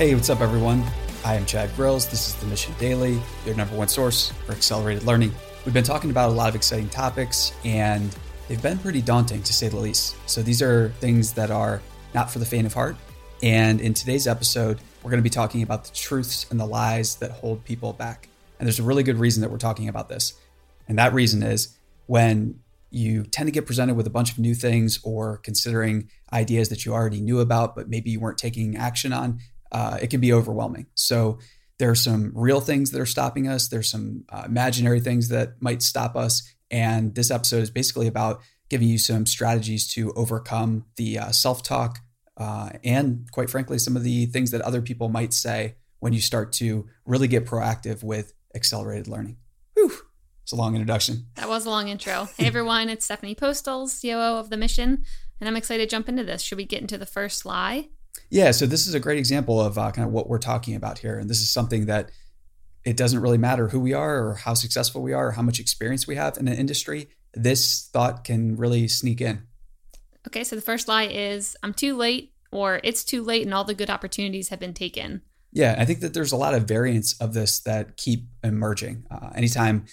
Hey, what's up, everyone? I am Chad Grills. This is the Mission Daily, your number one source for accelerated learning. We've been talking about a lot of exciting topics, and they've been pretty daunting to say the least. So, these are things that are not for the faint of heart. And in today's episode, we're going to be talking about the truths and the lies that hold people back. And there's a really good reason that we're talking about this. And that reason is when you tend to get presented with a bunch of new things or considering ideas that you already knew about, but maybe you weren't taking action on, uh, it can be overwhelming. So there are some real things that are stopping us. There's some uh, imaginary things that might stop us. And this episode is basically about giving you some strategies to overcome the uh, self talk uh, and, quite frankly, some of the things that other people might say when you start to really get proactive with accelerated learning. Whew. It's a long introduction. That was a long intro. Hey everyone, it's Stephanie Postles, COO of the Mission, and I'm excited to jump into this. Should we get into the first lie? Yeah, so this is a great example of uh, kind of what we're talking about here. And this is something that it doesn't really matter who we are or how successful we are or how much experience we have in an industry. This thought can really sneak in. Okay, so the first lie is I'm too late or it's too late and all the good opportunities have been taken. Yeah, I think that there's a lot of variants of this that keep emerging. Uh, anytime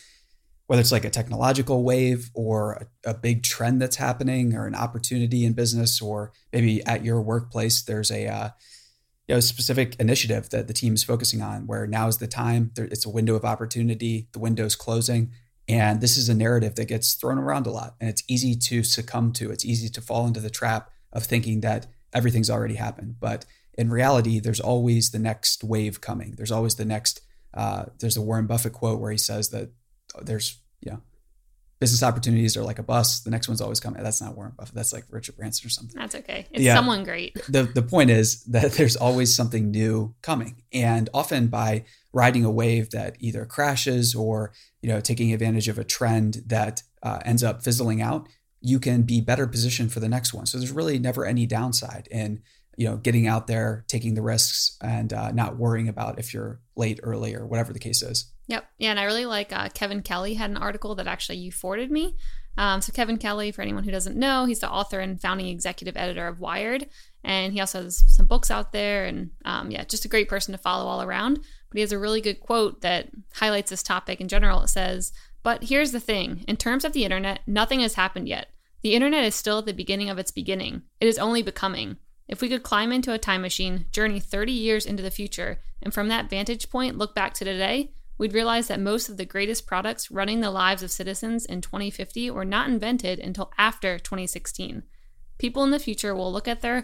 whether it's like a technological wave or a, a, big trend that's happening or an opportunity in business or maybe at your workplace there's a uh, you know specific initiative that the team is focusing on where now is the time. There, it's a window of opportunity. The window's closing. And this is a narrative that gets thrown around a lot and it's easy to succumb to. It's easy to fall into the trap of thinking that everything's already happened. But in reality there's always the next wave coming. There's always the next uh, there's a warren buffett quote where he says that there's you know business opportunities are like a bus. The next one's always coming. That's not Warren Buffett. That's like Richard Branson or something. That's okay. It's yeah. someone great. The the point is that there's always something new coming, and often by riding a wave that either crashes or you know taking advantage of a trend that uh, ends up fizzling out, you can be better positioned for the next one. So there's really never any downside in you know getting out there, taking the risks, and uh, not worrying about if you're late, early, or whatever the case is. Yep. Yeah. And I really like uh, Kevin Kelly had an article that actually you forwarded me. Um, so, Kevin Kelly, for anyone who doesn't know, he's the author and founding executive editor of Wired. And he also has some books out there. And um, yeah, just a great person to follow all around. But he has a really good quote that highlights this topic in general. It says, But here's the thing in terms of the internet, nothing has happened yet. The internet is still at the beginning of its beginning, it is only becoming. If we could climb into a time machine, journey 30 years into the future, and from that vantage point look back to today, we'd realize that most of the greatest products running the lives of citizens in 2050 were not invented until after 2016. People in the future will look at their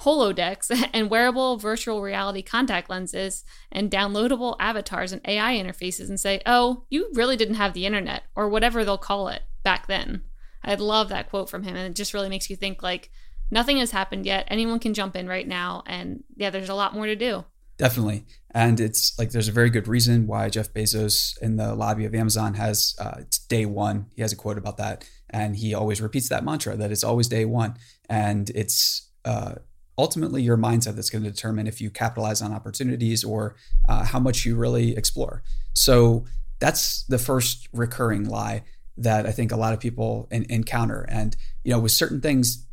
holodecks and wearable virtual reality contact lenses and downloadable avatars and AI interfaces and say, oh, you really didn't have the internet, or whatever they'll call it back then. I love that quote from him, and it just really makes you think like, nothing has happened yet. Anyone can jump in right now, and yeah, there's a lot more to do. Definitely. And it's like there's a very good reason why Jeff Bezos in the lobby of Amazon has uh, it's day one. He has a quote about that. And he always repeats that mantra that it's always day one. And it's uh, ultimately your mindset that's going to determine if you capitalize on opportunities or uh, how much you really explore. So that's the first recurring lie that I think a lot of people in, encounter. And, you know, with certain things,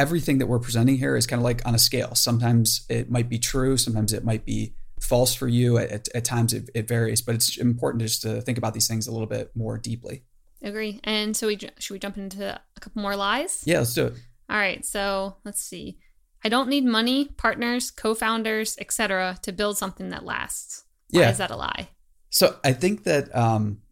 everything that we're presenting here is kind of like on a scale. Sometimes it might be true, sometimes it might be false for you. At, at times it, it, varies, but it's important just to think about these things a little bit more deeply. Agree. And so we should we jump into a couple more lies? Yeah, let's do it. All right. So let's see. I don't need money, partners, co-founders, etc., to build something that lasts. Why yeah. is that a lie? So I think that um,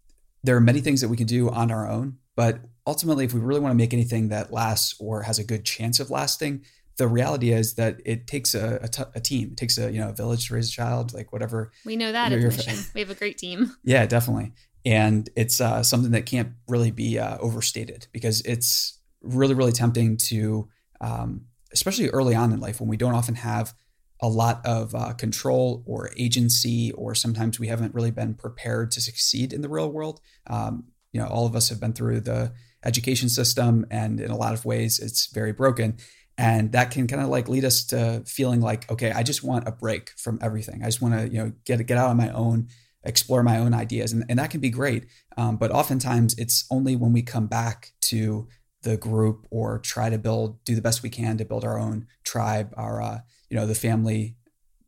there are many things that we can do on our own, but ultimately, if we really want to make anything that lasts or has a good chance of lasting, the reality is that it takes a, a, t- a team. It takes a you know a village to raise a child, like whatever. We know that we have a great team. Yeah, definitely, and it's uh, something that can't really be uh, overstated because it's really really tempting to, um, especially early on in life when we don't often have a lot of uh, control or agency, or sometimes we haven't really been prepared to succeed in the real world. Um, you know, all of us have been through the education system, and in a lot of ways, it's very broken. And that can kind of like lead us to feeling like, okay, I just want a break from everything. I just want to, you know, get get out on my own, explore my own ideas, and, and that can be great. Um, but oftentimes, it's only when we come back to the group or try to build, do the best we can to build our own tribe, our, uh, you know, the family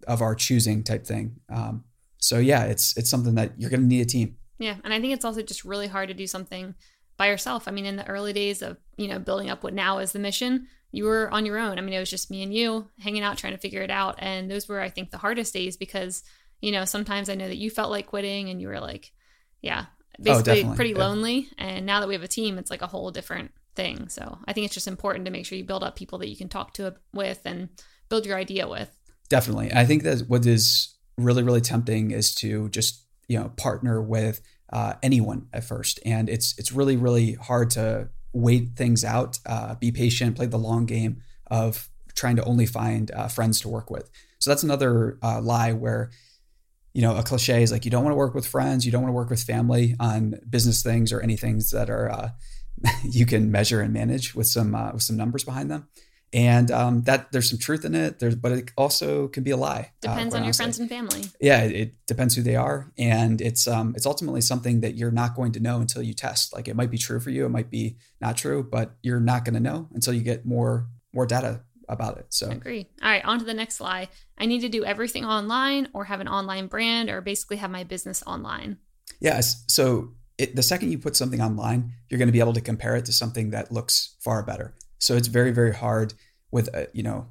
of our choosing type thing. Um, so yeah, it's it's something that you're going to need a team. Yeah, and I think it's also just really hard to do something by yourself. I mean, in the early days of you know building up what now is the mission, you were on your own. I mean, it was just me and you hanging out trying to figure it out, and those were I think the hardest days because you know sometimes I know that you felt like quitting and you were like, yeah, Oh, basically definitely. pretty Yeah. lonely. And now that we have a team, it's like a whole different thing. So I think it's just important to make sure you build up people that you can talk to with and build your idea with. Definitely. I think that what is really, really tempting is to just, you know, partner with uh, anyone at first. And it's it's really, really hard to wait things out, uh, be patient, play the long game of trying to only find uh, friends to work with. So that's another uh, lie where, you know, a cliche is like you don't want to work with friends, you don't want to work with family on business things or any things that are uh, you can measure and manage with some uh, with some numbers behind them and um, that there's some truth in it. There's, but it also can be a lie. uh, Depends quite on your honestly. friends and family. Yeah, it, it depends who they are, and it's um, it's ultimately something that you're not going to know until you test. Like it might be true for you, it might be not true, but you're not going to know until you get more more data about it. So Agree. All right, on to the next lie. I need to do everything online or have an online brand or basically have my business online. Yes. So it, the second you put something online, you're going to be able to compare it to something that looks far better. So it's very, very hard with, uh, you know,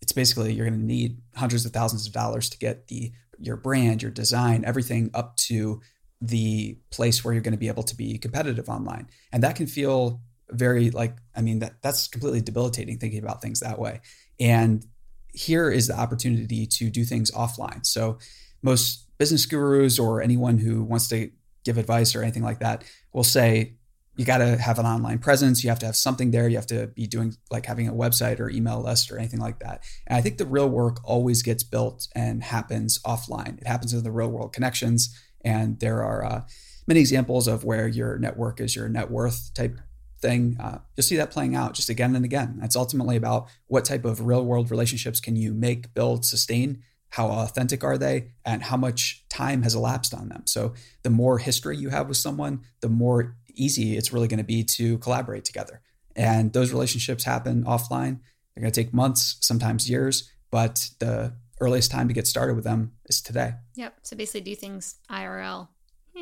it's basically you're going to need hundreds of thousands of dollars to get the your brand, your design, everything up to the place where you're going to be able to be competitive online. And that can feel very like, I mean, that that's completely debilitating thinking about things that way. And here is the opportunity to do things offline. So most business gurus or anyone who wants to give advice or anything like that will say you got to have an online presence. You have to have something there. You have to be doing like having a website or email list or anything like that. And I think the real work always gets built and happens offline. It happens in the real world connections. And there are uh, many examples of where your network is your net worth type thing. Uh, you'll see that playing out just again and again. It's ultimately about what type of real world relationships can you make, build, sustain, how authentic are they, and how much time has elapsed on them. So the more history you have with someone, the more easy it's really going to be to collaborate together. And those relationships happen offline. They're going to take months, sometimes years, but the earliest time to get started with them is today. Yep. So basically do things IRL.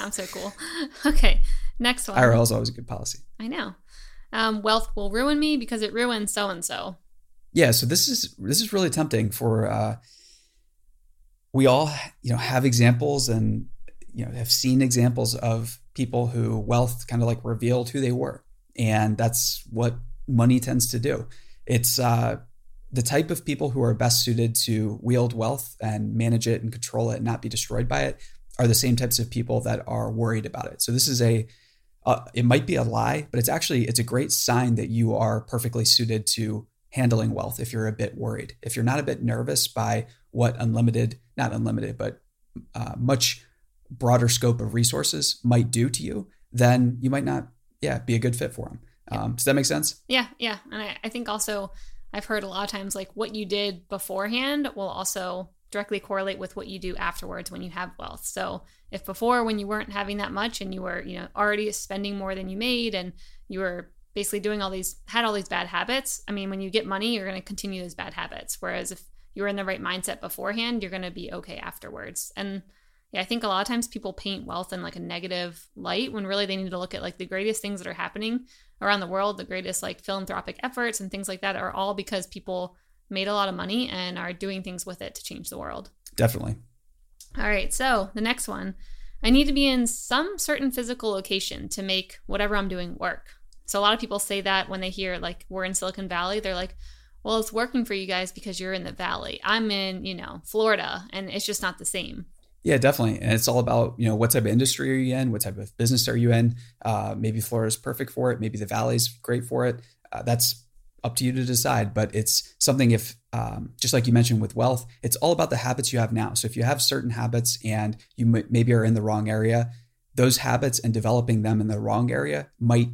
I'm so cool. Okay. Next one. IRL is always a good policy. I know. Um, wealth will ruin me because it ruins so and so. Yeah, so this is this is really tempting for uh, we all you know have examples and you know have seen examples of people who wealth kind of like revealed who they were, and that's what money tends to do. It's uh, the type of people who are best suited to wield wealth and manage it and control it and not be destroyed by it are the same types of people that are worried about it. So this is a uh, it might be a lie, but it's actually it's a great sign that you are perfectly suited to handling wealth if you're a bit worried. If you're not a bit nervous by what unlimited, not unlimited, but uh, much broader scope of resources might do to you, then you might not, yeah, be a good fit for them. Um, does that make sense? Yeah, yeah. And I, I think also I've heard a lot of times like what you did beforehand will also directly correlate with what you do afterwards when you have wealth. So if before when you weren't having that much and you were, you know, already spending more than you made and you were basically doing all these had all these bad habits, I mean when you get money, you're going to continue those bad habits. Whereas if you were in the right mindset beforehand, you're going to be okay afterwards. And yeah, I think a lot of times people paint wealth in like a negative light when really they need to look at like the greatest things that are happening around the world, the greatest like philanthropic efforts and things like that are all because people made a lot of money and are doing things with it to change the world. Definitely. All right, so the next one I need to be in some certain physical location to make whatever I'm doing work. So a lot of people say that when they hear like we're in Silicon Valley, they're like, well, it's working for you guys because you're in the valley. I'm in, you know, Florida, and it's just not the same. Yeah, definitely. And it's all about, you know, what type of industry are you in? What type of business are you in? Uh, maybe Florida is perfect for it. Maybe the Valley's great for it. Uh, that's up to you to decide. But it's something if, um, just like you mentioned with wealth, it's all about the habits you have now. So if you have certain habits and you m- maybe are in the wrong area, those habits and developing them in the wrong area might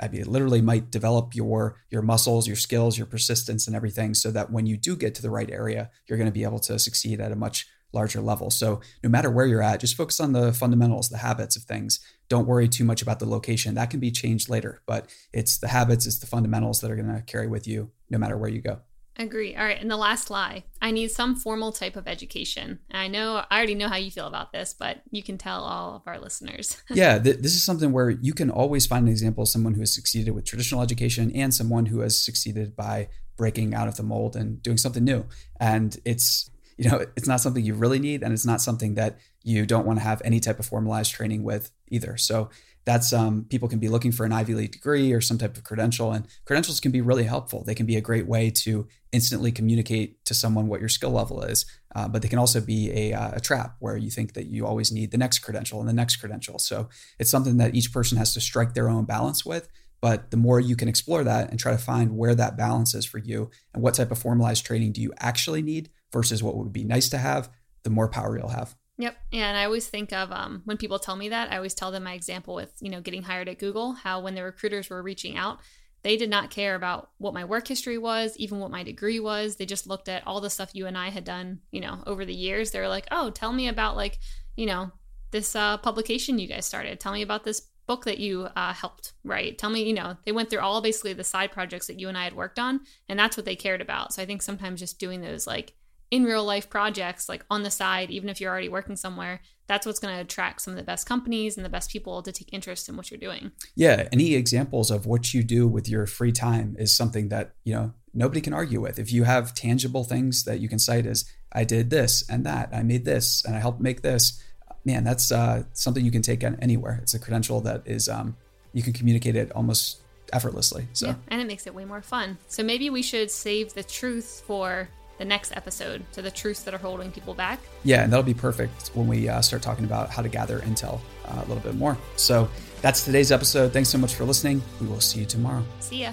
I mean, it literally might develop your your muscles, your skills, your persistence, and everything, so that when you do get to the right area, you're going to be able to succeed at a much larger level. So no matter where you're at, just focus on the fundamentals, the habits of things. Don't worry too much about the location. That can be changed later, but it's the habits, it's the fundamentals that are going to carry with you no matter where you go. Agree. All right. And the last lie I need some formal type of education. I know, I already know how you feel about this, but you can tell all of our listeners. yeah. Th- this is something where you can always find an example of someone who has succeeded with traditional education and someone who has succeeded by breaking out of the mold and doing something new. And it's, you know, it's not something you really need. And it's not something that you don't want to have any type of formalized training with either. So that's um, people can be looking for an Ivy League degree or some type of credential, and credentials can be really helpful. They can be a great way to instantly communicate to someone what your skill level is, uh, but they can also be a, uh, a, trap where you think that you always need the next credential and the next credential. So it's something that each person has to strike their own balance with. But the more you can explore that and try to find where that balance is for you and what type of formalized training do you actually need versus what would be nice to have, the more power you'll have. Yep. Yeah, and I always think of um, when people tell me that, I always tell them my example with, you know, getting hired at Google, how when the recruiters were reaching out, they did not care about what my work history was, even what my degree was. They just looked at all the stuff you and I had done, you know, over the years. They were like, oh, tell me about like, you know, this uh, publication you guys started. Tell me about this book that you uh, helped write. Tell me, you know, they went through all basically the side projects that you and I had worked on, and that's what they cared about. So I think sometimes just doing those like in real life projects like on the side even if you're already working somewhere that's what's going to attract some of the best companies and the best people to take interest in what you're doing. Yeah any examples of what you do with your free time is something that you know nobody can argue with. If you have tangible things that you can cite as i did this and that i made this and i helped make this man that's uh, something you can take anywhere. It's a credential that is um, you can communicate it almost effortlessly so. Yeah, and it makes it way more fun. So maybe we should save the truth for the next episode to the truths that are holding people back. Yeah, and that'll be perfect when we uh, start talking about how to gather intel uh, a little bit more. So that's today's episode. Thanks so much for listening. We will see you tomorrow. See ya.